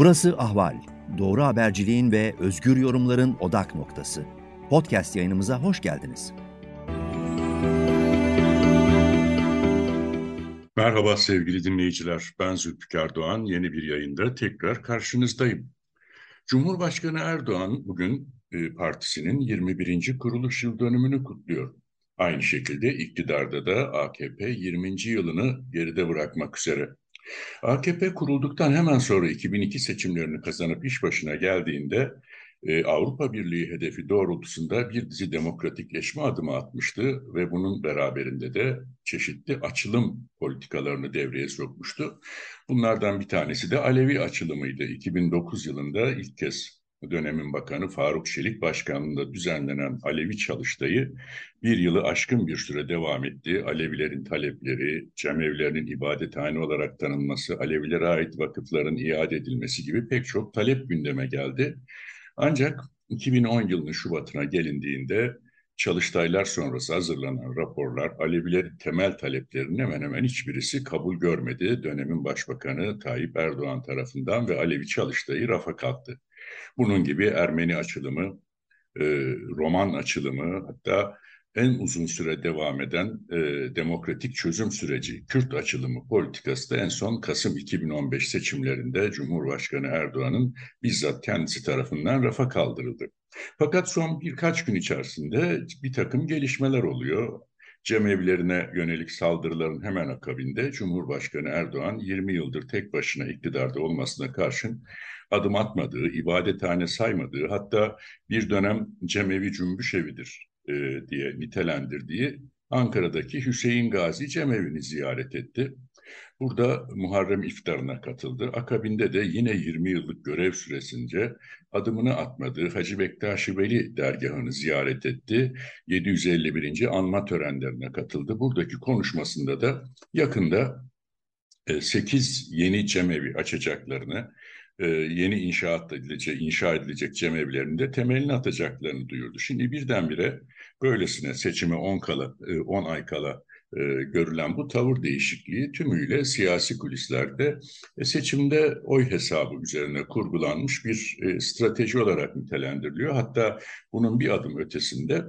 Burası Ahval. Doğru haberciliğin ve özgür yorumların odak noktası. Podcast yayınımıza hoş geldiniz. Merhaba sevgili dinleyiciler. Ben Zülfikar Doğan. Yeni bir yayında tekrar karşınızdayım. Cumhurbaşkanı Erdoğan bugün e, partisinin 21. kuruluş yıl dönümünü kutluyor. Aynı şekilde iktidarda da AKP 20. yılını geride bırakmak üzere. AKP kurulduktan hemen sonra 2002 seçimlerini kazanıp iş başına geldiğinde e, Avrupa Birliği hedefi doğrultusunda bir dizi demokratikleşme adımı atmıştı ve bunun beraberinde de çeşitli açılım politikalarını devreye sokmuştu. Bunlardan bir tanesi de Alevi açılımıydı. 2009 yılında ilk kez dönemin bakanı Faruk Çelik başkanlığında düzenlenen Alevi çalıştayı bir yılı aşkın bir süre devam etti. Alevilerin talepleri, cemevlerinin ibadethane olarak tanınması, Alevilere ait vakıfların iade edilmesi gibi pek çok talep gündeme geldi. Ancak 2010 yılının Şubat'ına gelindiğinde çalıştaylar sonrası hazırlanan raporlar Alevilerin temel taleplerinin hemen hemen hiçbirisi kabul görmedi. Dönemin Başbakanı Tayyip Erdoğan tarafından ve Alevi çalıştayı rafa kalktı. Bunun gibi Ermeni açılımı, e, Roman açılımı hatta en uzun süre devam eden e, demokratik çözüm süreci, Kürt açılımı politikası da en son Kasım 2015 seçimlerinde Cumhurbaşkanı Erdoğan'ın bizzat kendisi tarafından rafa kaldırıldı. Fakat son birkaç gün içerisinde bir takım gelişmeler oluyor. Cemevlerine yönelik saldırıların hemen akabinde Cumhurbaşkanı Erdoğan 20 yıldır tek başına iktidarda olmasına karşın adım atmadığı, ibadethane saymadığı hatta bir dönem cemevi cümbüş evidir e, diye nitelendirdiği Ankara'daki Hüseyin Gazi Cemevi'ni ziyaret etti. Burada Muharrem iftarına katıldı. Akabinde de yine 20 yıllık görev süresince adımını atmadığı Hacı Bektaş Veli dergahını ziyaret etti. 751. anma törenlerine katıldı. Buradaki konuşmasında da yakında 8 e, yeni cemevi açacaklarını, e, yeni inşaat edilecek, inşa edilecek cemevlerinde temelini atacaklarını duyurdu. Şimdi birdenbire böylesine seçime 10 kala, 10 e, ay kala e, görülen bu tavır değişikliği tümüyle siyasi kulislerde e, seçimde oy hesabı üzerine kurgulanmış bir e, strateji olarak nitelendiriliyor. Hatta bunun bir adım ötesinde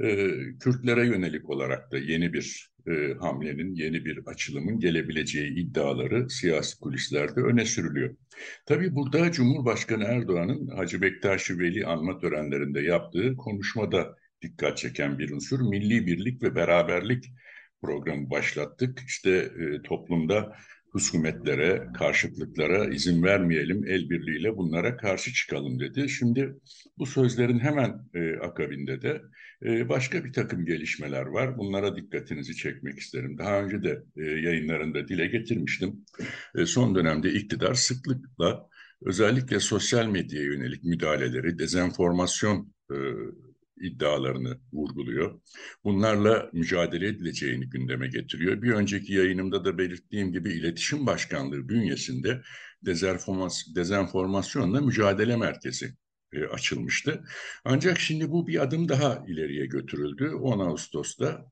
e, Kürtlere yönelik olarak da yeni bir e, hamlenin, yeni bir açılımın gelebileceği iddiaları siyasi kulislerde öne sürülüyor. Tabii burada Cumhurbaşkanı Erdoğan'ın Hacı Bektaş Veli anma törenlerinde yaptığı konuşmada dikkat çeken bir unsur milli birlik ve beraberlik programı başlattık. İşte e, toplumda husumetlere, karşıtlıklara izin vermeyelim, el birliğiyle bunlara karşı çıkalım dedi. Şimdi bu sözlerin hemen e, akabinde de e, başka bir takım gelişmeler var. Bunlara dikkatinizi çekmek isterim. Daha önce de e, yayınlarında dile getirmiştim. E, son dönemde iktidar sıklıkla özellikle sosyal medyaya yönelik müdahaleleri, dezenformasyon e, iddialarını vurguluyor. Bunlarla mücadele edileceğini gündeme getiriyor. Bir önceki yayınımda da belirttiğim gibi iletişim başkanlığı bünyesinde dezenformasyonla mücadele merkezi e, açılmıştı. Ancak şimdi bu bir adım daha ileriye götürüldü. 10 Ağustos'ta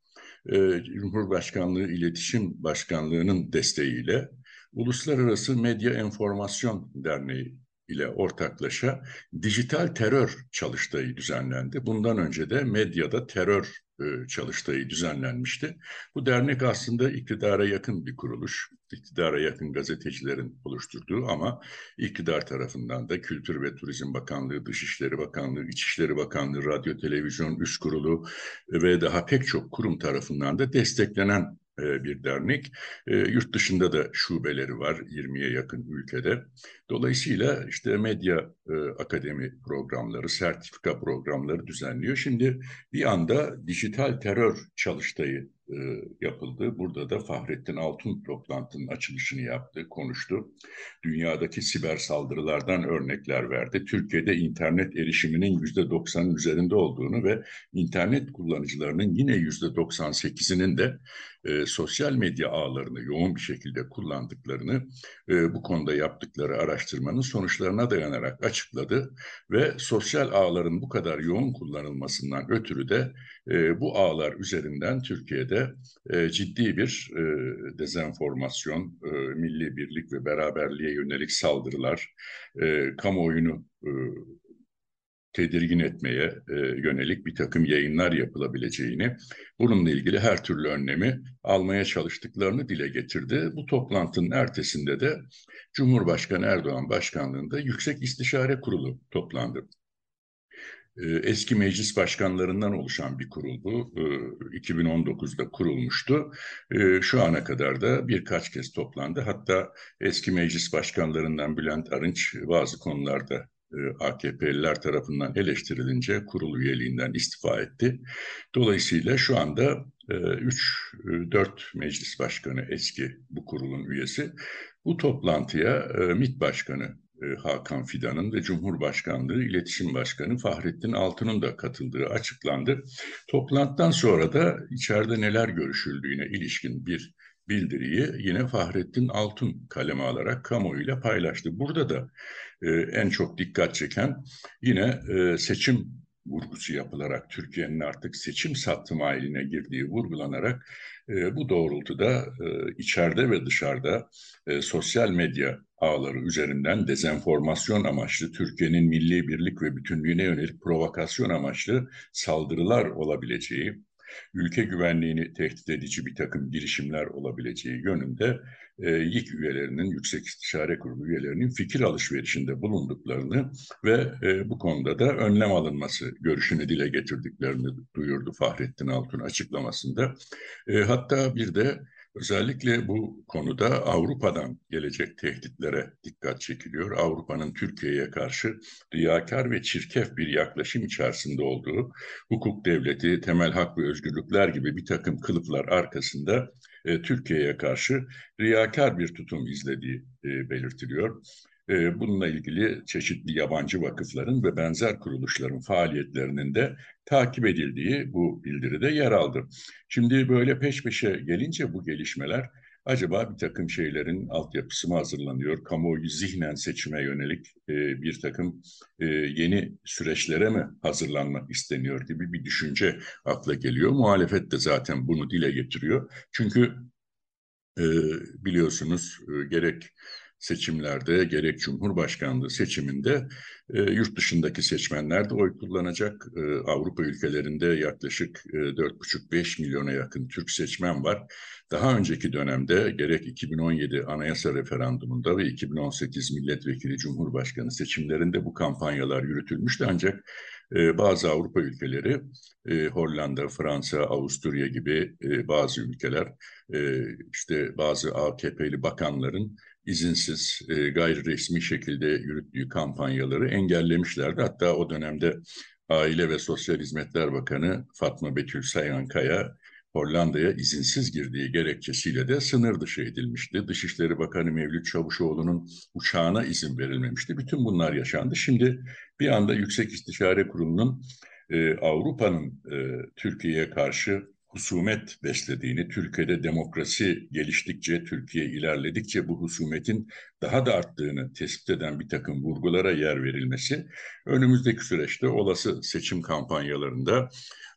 e, Cumhurbaşkanlığı İletişim Başkanlığı'nın desteğiyle Uluslararası Medya Enformasyon Derneği ile ortaklaşa dijital terör çalıştayı düzenlendi. Bundan önce de medyada terör e, çalıştayı düzenlenmişti. Bu dernek aslında iktidara yakın bir kuruluş. İktidara yakın gazetecilerin oluşturduğu ama iktidar tarafından da Kültür ve Turizm Bakanlığı, Dışişleri Bakanlığı, İçişleri Bakanlığı, Radyo Televizyon Üst Kurulu ve daha pek çok kurum tarafından da desteklenen bir dernek. E, yurt dışında da şubeleri var 20'ye yakın ülkede. Dolayısıyla işte medya e, akademi programları, sertifika programları düzenliyor. Şimdi bir anda dijital terör çalıştayı e, yapıldı. Burada da Fahrettin Altun toplantının açılışını yaptı, konuştu. Dünyadaki siber saldırılardan örnekler verdi. Türkiye'de internet erişiminin yüzde 90'ın üzerinde olduğunu ve internet kullanıcılarının yine yüzde 98'inin de e, sosyal medya ağlarını yoğun bir şekilde kullandıklarını e, bu konuda yaptıkları araştırmanın sonuçlarına dayanarak açıkladı ve sosyal ağların bu kadar yoğun kullanılmasından ötürü de e, bu ağlar üzerinden Türkiye'de de e, ciddi bir e, dezenformasyon, e, milli birlik ve beraberliğe yönelik saldırılar, e, kamuoyunu e, tedirgin etmeye e, yönelik bir takım yayınlar yapılabileceğini, bununla ilgili her türlü önlemi almaya çalıştıklarını dile getirdi. Bu toplantının ertesinde de Cumhurbaşkanı Erdoğan başkanlığında Yüksek İstişare Kurulu toplandı. E, eski meclis başkanlarından oluşan bir kurul bu. 2019'da e, kurulmuştu. E, şu ana kadar da birkaç kez toplandı. Hatta eski meclis başkanlarından Bülent Arınç bazı konularda AKP'liler tarafından eleştirilince kurul üyeliğinden istifa etti. Dolayısıyla şu anda 3-4 meclis başkanı eski bu kurulun üyesi. Bu toplantıya MİT Başkanı Hakan Fidan'ın ve Cumhurbaşkanlığı İletişim Başkanı Fahrettin Altun'un da katıldığı açıklandı. Toplantıdan sonra da içeride neler görüşüldüğüne ilişkin bir bildiriyi yine Fahrettin Altun kaleme alarak kamuoyuyla paylaştı. Burada da e, en çok dikkat çeken yine e, seçim vurgusu yapılarak Türkiye'nin artık seçim sattım haline girdiği vurgulanarak e, bu doğrultuda e, içeride ve dışarıda e, sosyal medya ağları üzerinden dezenformasyon amaçlı Türkiye'nin milli birlik ve bütünlüğüne yönelik provokasyon amaçlı saldırılar olabileceği, ülke güvenliğini tehdit edici bir takım girişimler olabileceği yönünde e, YİK üyelerinin, Yüksek İstişare Kurulu üyelerinin fikir alışverişinde bulunduklarını ve e, bu konuda da önlem alınması görüşünü dile getirdiklerini duyurdu Fahrettin Altun açıklamasında. E, hatta bir de Özellikle bu konuda Avrupa'dan gelecek tehditlere dikkat çekiliyor. Avrupa'nın Türkiye'ye karşı riyakar ve çirkef bir yaklaşım içerisinde olduğu, hukuk devleti, temel hak ve özgürlükler gibi bir takım kılıflar arkasında e, Türkiye'ye karşı riyakar bir tutum izlediği e, belirtiliyor. E, bununla ilgili çeşitli yabancı vakıfların ve benzer kuruluşların faaliyetlerinin de takip edildiği bu bildiride yer aldı. Şimdi böyle peş peşe gelince bu gelişmeler acaba bir takım şeylerin altyapısı mı hazırlanıyor? Kamuoyu zihnen seçime yönelik e, bir takım e, yeni süreçlere mi hazırlanmak isteniyor gibi bir düşünce akla geliyor. Muhalefet de zaten bunu dile getiriyor. Çünkü e, biliyorsunuz gerek seçimlerde gerek Cumhurbaşkanlığı seçiminde e, yurt dışındaki seçmenler de oy kullanacak. E, Avrupa ülkelerinde yaklaşık e, 4,5-5 milyona yakın Türk seçmen var. Daha önceki dönemde gerek 2017 anayasa referandumunda ve 2018 milletvekili cumhurbaşkanı seçimlerinde bu kampanyalar yürütülmüştü ancak e, bazı Avrupa ülkeleri e, Hollanda, Fransa, Avusturya gibi e, bazı ülkeler e, işte bazı AKP'li bakanların izinsiz, e, gayri resmi şekilde yürüttüğü kampanyaları engellemişlerdi. Hatta o dönemde Aile ve Sosyal Hizmetler Bakanı Fatma Betül Sayankaya Hollanda'ya izinsiz girdiği gerekçesiyle de sınır dışı edilmişti. Dışişleri Bakanı Mevlüt Çavuşoğlu'nun uçağına izin verilmemişti. Bütün bunlar yaşandı. Şimdi bir anda Yüksek İstişare Kurulu'nun e, Avrupa'nın e, Türkiye'ye karşı husumet beslediğini, Türkiye'de demokrasi geliştikçe, Türkiye ilerledikçe bu husumetin daha da arttığını tespit eden bir takım vurgulara yer verilmesi, önümüzdeki süreçte olası seçim kampanyalarında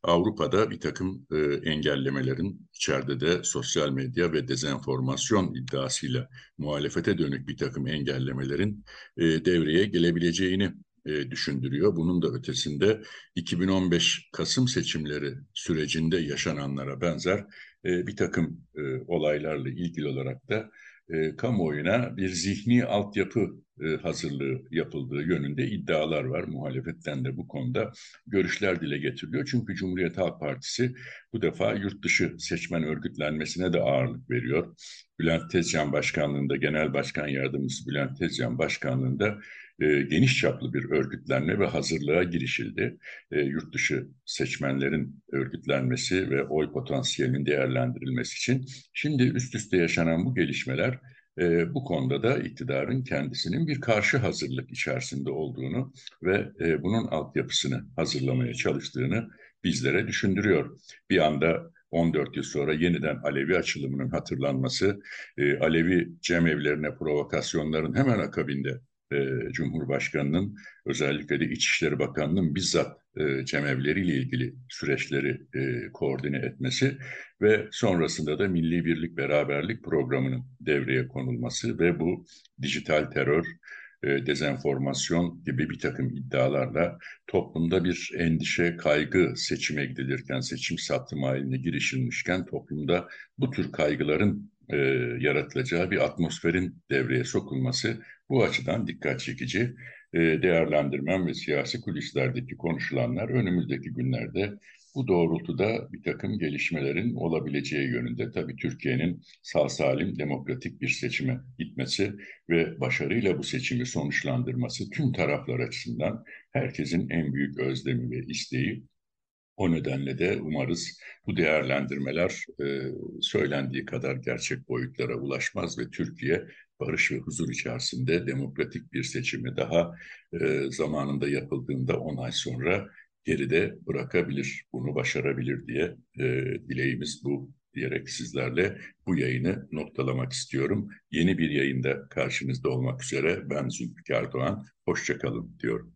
Avrupa'da bir takım e, engellemelerin içeride de sosyal medya ve dezenformasyon iddiasıyla muhalefete dönük bir takım engellemelerin e, devreye gelebileceğini e, düşündürüyor. Bunun da ötesinde 2015 Kasım seçimleri sürecinde yaşananlara benzer e, bir takım e, olaylarla ilgili olarak da e, kamuoyuna bir zihni altyapı hazırlığı yapıldığı yönünde iddialar var. Muhalefetten de bu konuda görüşler dile getiriliyor. Çünkü Cumhuriyet Halk Partisi bu defa yurt dışı seçmen örgütlenmesine de ağırlık veriyor. Bülent Tezcan Başkanlığında, Genel Başkan Yardımcısı Bülent Tezcan Başkanlığında e, geniş çaplı bir örgütlenme ve hazırlığa girişildi. E, yurt dışı seçmenlerin örgütlenmesi ve oy potansiyelinin değerlendirilmesi için. Şimdi üst üste yaşanan bu gelişmeler e, bu konuda da iktidarın kendisinin bir karşı hazırlık içerisinde olduğunu ve e, bunun altyapısını hazırlamaya çalıştığını bizlere düşündürüyor. Bir anda 14 yıl sonra yeniden Alevi açılımının hatırlanması, e, Alevi cemevlerine provokasyonların hemen akabinde e, Cumhurbaşkanı'nın özellikle de İçişleri Bakanı'nın bizzat e, cemevleriyle ilgili süreçleri e, koordine etmesi ve sonrasında da Milli Birlik Beraberlik Programı'nın devreye konulması ve bu dijital terör, e, dezenformasyon gibi bir takım iddialarla toplumda bir endişe, kaygı seçime gidilirken, seçim satım haline girişilmişken toplumda bu tür kaygıların e, yaratılacağı bir atmosferin devreye sokulması bu açıdan dikkat çekici. E, değerlendirmem ve siyasi kulislerdeki konuşulanlar önümüzdeki günlerde bu doğrultuda bir takım gelişmelerin olabileceği yönünde tabii Türkiye'nin sağ salim demokratik bir seçime gitmesi ve başarıyla bu seçimi sonuçlandırması tüm taraflar açısından herkesin en büyük özlemi ve isteği. O nedenle de umarız bu değerlendirmeler e, söylendiği kadar gerçek boyutlara ulaşmaz ve Türkiye barış ve huzur içerisinde demokratik bir seçimi daha e, zamanında yapıldığında 10 ay sonra geride bırakabilir, bunu başarabilir diye e, dileğimiz bu diyerek sizlerle bu yayını noktalamak istiyorum. Yeni bir yayında karşınızda olmak üzere ben Zülfikar Doğan. Hoşçakalın diyorum.